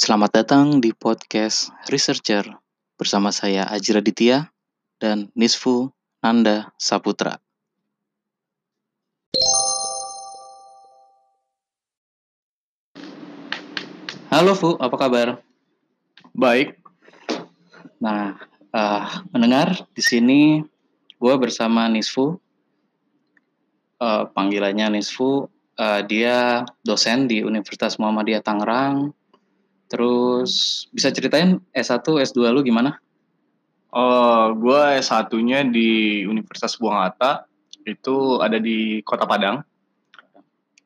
Selamat datang di podcast Researcher bersama saya Aji Raditya dan Nisfu Nanda Saputra. Halo Fu, apa kabar? Baik, Nah, eh, mendengar di sini gue bersama Nisfu, Eh, panggilannya Nisfu. Eh, dia dosen di Universitas Muhammadiyah Tangerang. Terus bisa ceritain S1, S2 lu gimana? eh gue S1-nya di Universitas Buang Hatta, itu ada di Kota Padang.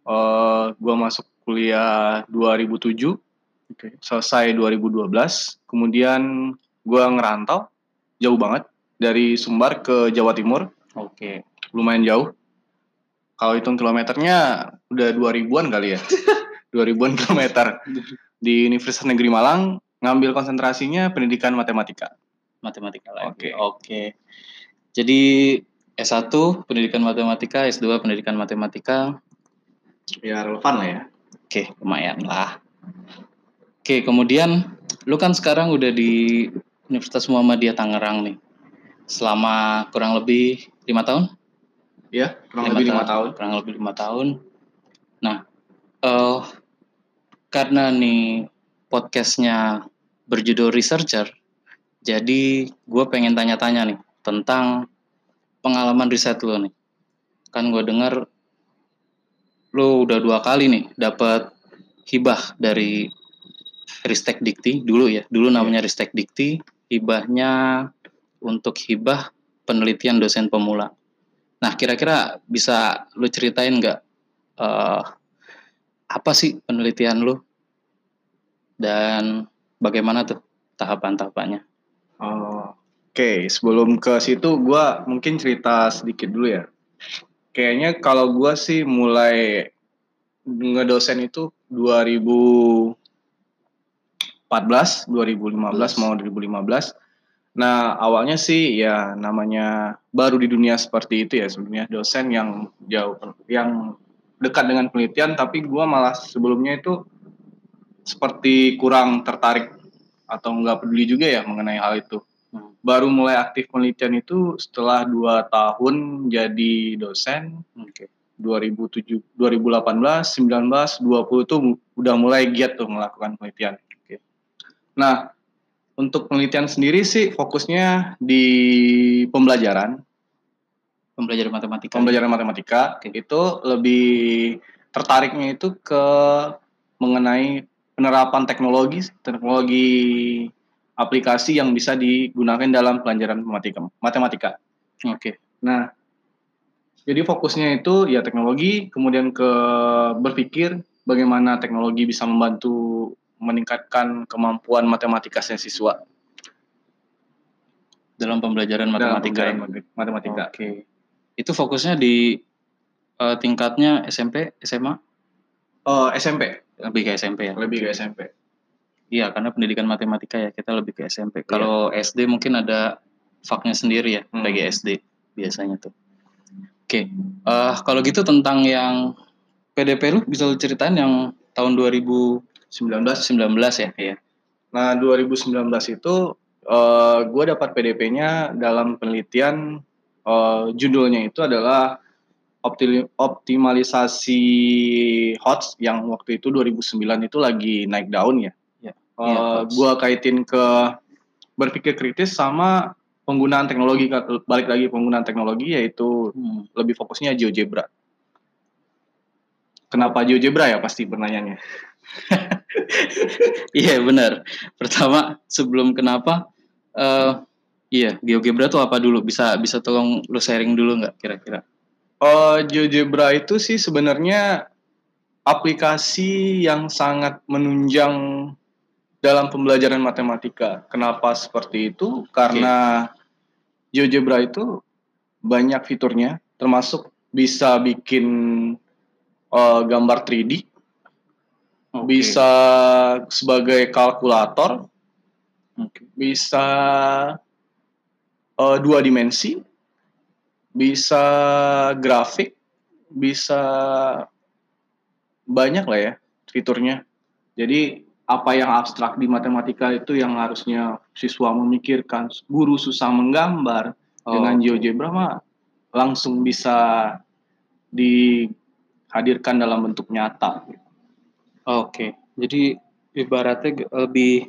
Eh gue masuk kuliah 2007, selesai 2012. Kemudian gue ngerantau, jauh banget, dari Sumbar ke Jawa Timur, Oke. lumayan jauh. Kalau hitung kilometernya udah 2000-an kali ya. 2000-an kilometer. Di Universitas Negeri Malang, ngambil konsentrasinya pendidikan matematika. Matematika lagi. Oke. Oke. Jadi S1 pendidikan matematika, S2 pendidikan matematika. Ya relevan lah ya. Oke, lumayan lah. Oke, kemudian lu kan sekarang udah di Universitas Muhammadiyah Tangerang nih. Selama kurang lebih lima tahun? Ya, kurang Lima lebih lima tahun. Kurang lebih lima tahun. Nah, eh karena nih podcastnya berjudul researcher, jadi gue pengen tanya-tanya nih tentang pengalaman riset lo nih. Kan gue denger lo udah dua kali nih dapat hibah dari Ristek Dikti dulu ya. Dulu namanya Ristek Dikti, hibahnya untuk hibah penelitian dosen pemula. Nah, kira-kira bisa lu ceritain nggak eh, apa sih penelitian lu dan bagaimana tuh tahapan-tahapannya? Oh, Oke, sebelum ke situ gua mungkin cerita sedikit dulu ya. Kayaknya kalau gua sih mulai ngedosen itu 2014, 2015 mau 2015. Nah, awalnya sih ya namanya baru di dunia seperti itu ya sebenarnya dosen yang jauh yang dekat dengan penelitian tapi gua malah sebelumnya itu seperti kurang tertarik atau nggak peduli juga ya mengenai hal itu. Hmm. Baru mulai aktif penelitian itu setelah dua tahun jadi dosen Oke. 2007, 2018, 19, 20 tuh udah mulai giat tuh melakukan penelitian. Oke. Nah, untuk penelitian sendiri sih fokusnya di pembelajaran, Pembelajaran matematika. pembelajaran matematika Oke. itu lebih tertariknya itu ke mengenai penerapan teknologi, teknologi aplikasi yang bisa digunakan dalam pelajaran matematika. matematika. Oke. Nah, jadi fokusnya itu ya teknologi, kemudian ke berpikir bagaimana teknologi bisa membantu meningkatkan kemampuan matematika siswa Dalam pembelajaran dalam matematika. ya? pembelajaran matematika. Oke. Itu fokusnya di eh, tingkatnya SMP, SMA, Oh, SMP, lebih ke SMP ya. lebih ke SMP. Iya, karena pendidikan matematika ya kita lebih ke SMP. Iya. Kalau SD mungkin ada faknya sendiri ya, Hmm. bagi SD biasanya tuh. Oke, eh kalau gitu tentang yang PDP lu bisa lu ceritain yang tahun 2019 19. ya, ya. Nah, 2019 itu eh gue dapat PDP-nya dalam penelitian eh, judulnya itu adalah optimalisasi HOTS yang waktu itu 2009 itu lagi naik daun ya. Eh, iya, HOTS. gua kaitin ke berpikir kritis sama penggunaan teknologi balik lagi penggunaan teknologi yaitu Hmm. lebih fokusnya GeoGebra. Kenapa GeoGebra ya pasti pertanyaannya. Iya benar. Pertama sebelum kenapa, eh iya GeoGebra tuh apa dulu? Bisa bisa tolong lu sharing dulu nggak kira-kira? Eh, GeoGebra itu sih sebenarnya aplikasi yang sangat menunjang dalam pembelajaran matematika. Kenapa seperti itu? Karena GeoGebra itu banyak fiturnya, termasuk bisa bikin eh, gambar 3D, Oke. bisa sebagai kalkulator, Oke. bisa eh, dua dimensi, bisa grafik, bisa banyak lah ya fiturnya. Jadi apa yang abstrak di matematika itu yang harusnya siswa memikirkan, guru susah menggambar Oh, dengan. GeoGebra mah langsung bisa dihadirkan dalam bentuk nyata. Oke, jadi ibaratnya lebih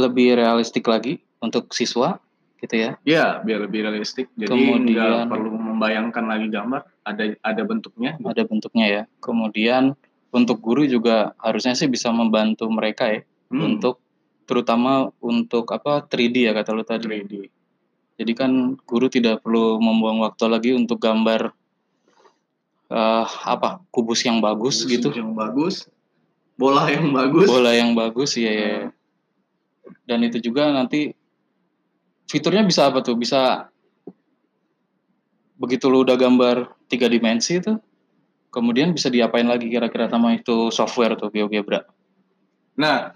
lebih realistik lagi untuk siswa, gitu ya. Ya, biar lebih realistik. Jadi Kemudian- nggak perlu membayangkan lagi gambar, ada ada bentuknya. Ada bentuknya ya. Kemudian untuk guru juga harusnya sih bisa membantu mereka ya Hmm, untuk terutama untuk apa 3D ya kata lu tadi. 3D. Jadi kan guru tidak perlu membuang waktu lagi untuk gambar eh, apa kubus yang bagus Kubus gitu, Yang bagus, bola yang bagus. bola yang bagus ya. ya. Dan itu juga nanti fiturnya bisa apa tuh? Bisa begitu lu udah gambar tiga dimensi itu, kemudian bisa diapain lagi kira-kira sama itu software tuh GeoGebra? Nah,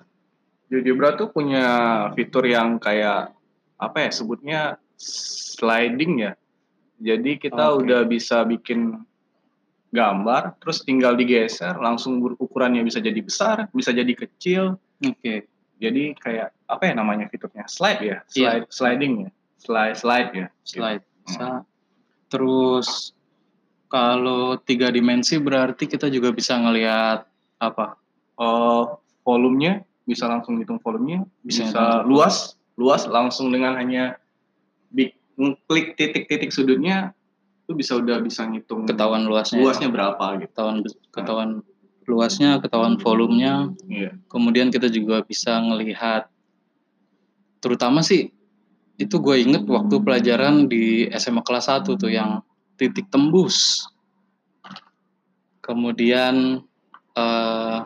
GeoGebra tuh punya fitur yang kayak apa ya sebutnya sliding ya. Jadi kita Oke. udah bisa bikin gambar, terus tinggal digeser, langsung ukurannya bisa jadi besar, bisa jadi kecil. Oke. Jadi kayak apa ya namanya fiturnya? Slide ya, Iya. slide, sliding ya, slide, slide ya. slide bisa terus kalau tiga dimensi berarti kita juga bisa ngelihat apa Oh, volumenya bisa langsung hitung volumenya, Bisa bisa, luas, luas langsung dengan hanya klik titik-titik sudutnya itu bisa udah bisa ngitung ketahuan luasnya ya. luasnya berapa gitu. ketahuan ketahuan luasnya ketahuan volumenya Iya. kemudian kita juga bisa ngelihat terutama sih itu gue inget waktu pelajaran di SMA kelas 1 tuh yang titik tembus kemudian eh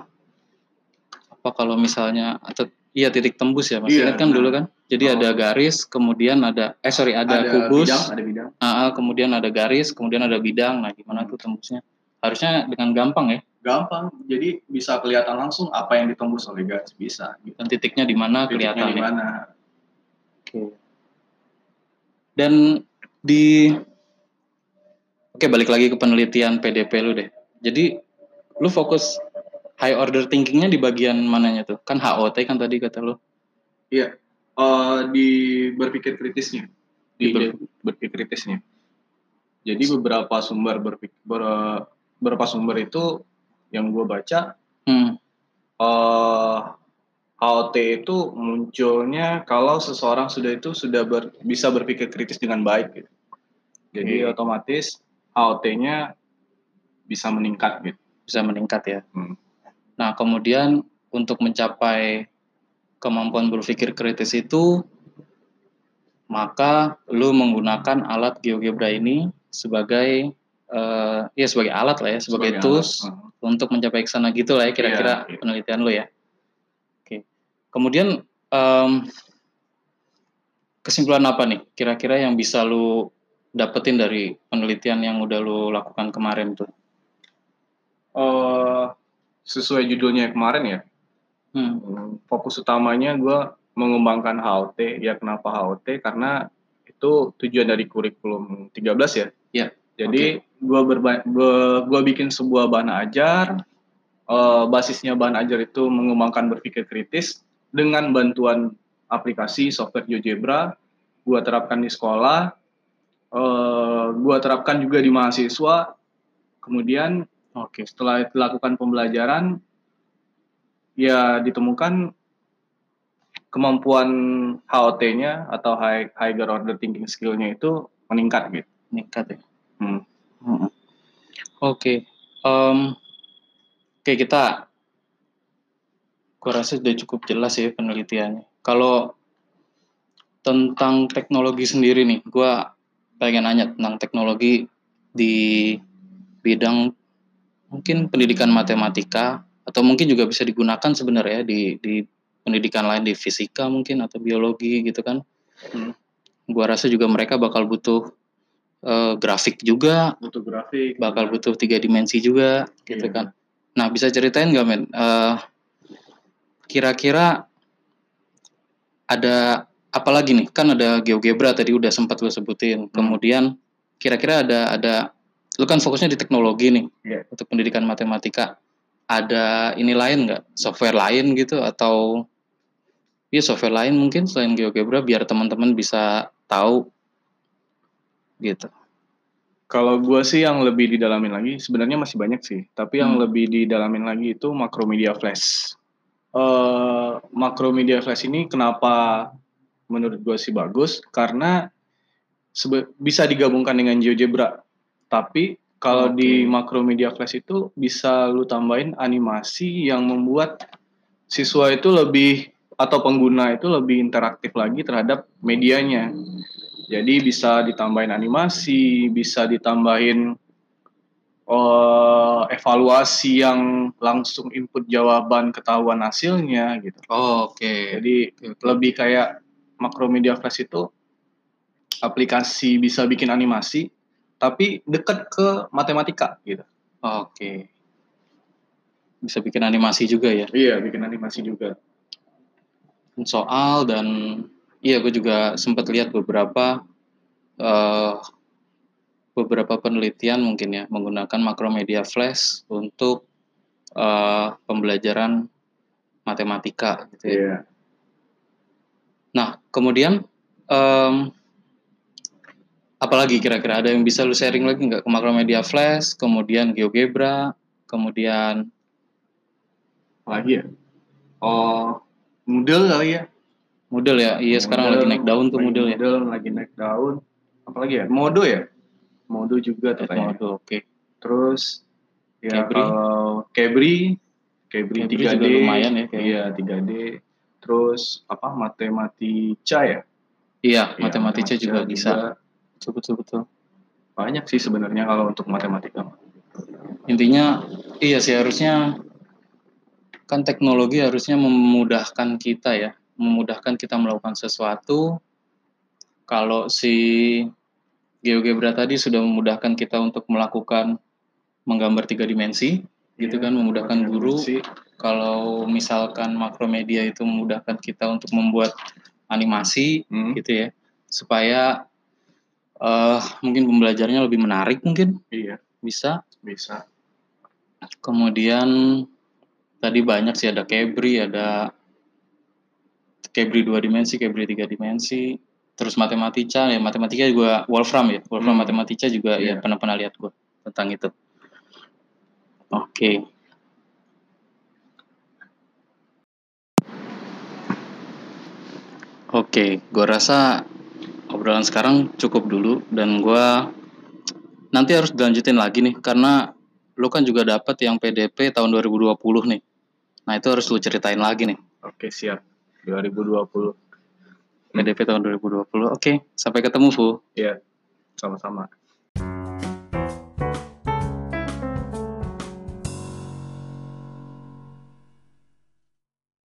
apa kalau misalnya atau iya titik tembus ya masih Iya, ingat kan nah. dulu kan jadi Oh. ada garis kemudian ada eh sorry ada, kubus bidang, ada bidang. ah, kemudian ada garis kemudian ada bidang nah gimana tuh tembusnya harusnya dengan gampang ya Gampang. Jadi bisa kelihatan langsung apa yang ditembus oleh garis bisa. Gitu. dan titiknya di mana kelihatan di ya. mana? Oke. Dan di Oke, balik lagi ke penelitian PDP lu deh. Jadi lu fokus high order thinkingnya di bagian mananya tuh? Kan HOT kan tadi kata lu. Iya. Eh, di berpikir kritisnya. Di Di ber- berpikir kritisnya. Jadi beberapa sumber berpikir beberapa sumber itu yang gue baca Hmm. eh HOT itu munculnya kalau seseorang sudah itu sudah ber- bisa berpikir kritis dengan baik gitu. Jadi Oke. otomatis HOT-nya bisa meningkat gitu. Bisa meningkat ya. Hmm. Nah, kemudian untuk mencapai kemampuan berpikir kritis itu maka lu menggunakan alat GeoGebra ini sebagai eh, ya sebagai alat lah ya, sebagai, tools alat. Hmm. untuk mencapai ke sana gitu lah ya kira-kira Iya, iya. penelitian lo ya. Oke. Kemudian em, kesimpulan apa nih kira-kira yang bisa lu dapetin dari penelitian yang udah lu lakukan kemarin tuh? Eh, sesuai judulnya kemarin ya, Hmm. Fokus utamanya gue mengembangkan HOT. Ya kenapa HOT? Karena itu tujuan dari kurikulum 13 ya. Ya, Jadi gua berba gua, gua bikin sebuah bahan ajar. eh, basisnya bahan ajar itu mengembangkan berpikir kritis dengan bantuan aplikasi software GeoGebra. Gua terapkan di sekolah. eh, gua terapkan juga di mahasiswa. Kemudian Oke. setelah dilakukan pembelajaran ya ditemukan kemampuan HOT-nya atau high higher order thinking skill-nya itu meningkat gitu. Meningkat ya. Hmm. Oke. Em, Oke kita, gua rasa sudah cukup jelas ya penelitiannya. Kalau tentang teknologi sendiri nih, gua pengen nanya tentang teknologi di bidang mungkin pendidikan matematika atau mungkin juga bisa digunakan sebenarnya di di pendidikan lain di fisika mungkin atau biologi gitu kan. Hmm. Gua rasa juga mereka bakal butuh eh, grafik juga, Butuh grafik, bakal butuh tiga dimensi juga gitu Iya. kan. Nah bisa ceritain nggak men? Eh, kira-kira ada apa lagi nih? Kan ada GeoGebra tadi udah sempat lu sebutin. Hmm. Kemudian kira-kira ada ada lu kan fokusnya di teknologi nih Iya. untuk pendidikan matematika. ada ini lain nggak software lain gitu atau ya software lain mungkin selain GeoGebra biar teman-teman bisa tahu gitu. Kalau gue sih yang lebih didalamin lagi, sebenarnya masih banyak sih. Tapi yang Hmm. lebih didalamin lagi itu Macromedia Flash. eh Macromedia Flash ini kenapa menurut gue sih bagus? Karena bisa digabungkan dengan GeoGebra. Tapi kalau Oke. di Macromedia Flash itu bisa lu tambahin animasi yang membuat siswa itu lebih atau pengguna itu lebih interaktif lagi terhadap medianya. Jadi bisa ditambahin animasi, bisa ditambahin eh, evaluasi yang langsung input jawaban ketahuan hasilnya gitu. Oh, oke. Jadi Oke, oke. lebih kayak Macromedia Flash itu aplikasi bisa bikin animasi tapi dekat ke matematika gitu. Oke. Bisa bikin animasi juga ya. Iya, bikin animasi juga. Soal dan iya gue juga sempat lihat beberapa eh beberapa penelitian mungkin ya menggunakan Macromedia Flash untuk eh pembelajaran matematika gitu ya. Iya. Nah, kemudian em, apalagi kira-kira ada yang bisa lu sharing lagi nggak ke Macromedia Flash, kemudian GeoGebra, kemudian Apalagi ya? Oh, Moodle kali ya? Moodle ya. Iya sekarang lagi naik daun tuh lagi Moodle ya. Moodle lagi naik daun. Apalagi ya? Modo ya? Modo juga tuh kayaknya. Moodle, oke. Terus ya Kebri? kalau Kebri, Kebri, Kebri 3D. juga lumayan ya kayaknya. Iya, 3D. Terus apa? Matematica ya? Iya, Iya, matematika juga bisa. juga. Betul betul betul. Banyak sih sebenarnya kalau untuk matematika. Intinya iya sih harusnya kan teknologi harusnya memudahkan kita ya, memudahkan kita melakukan sesuatu. Kalau si GeoGebra tadi sudah memudahkan kita untuk melakukan menggambar tiga dimensi, gitu Iya, kan, memudahkan guru. Kalau misalkan makromedia itu memudahkan kita untuk membuat animasi, Hmm, gitu ya, supaya eh mungkin pembelajarannya lebih menarik mungkin Iya, bisa. bisa. Kemudian tadi banyak sih ada Kebri, ada Kebri dua dimensi, Kebri tiga dimensi, terus matematika ya matematika juga Wolfram ya, Wolfram Hmm. matematika juga ya Iya. pernah pernah lihat gua tentang itu. Oke. Oke, gua rasa obrolan sekarang cukup dulu dan gua nanti harus dilanjutin lagi nih karena lu kan juga dapat yang PDP tahun 2020 nih. Nah, itu harus lu ceritain lagi nih. Oke, siap. 2020. PDP tahun 2020. Oke, sampai ketemu, Fu. Iya, sama-sama.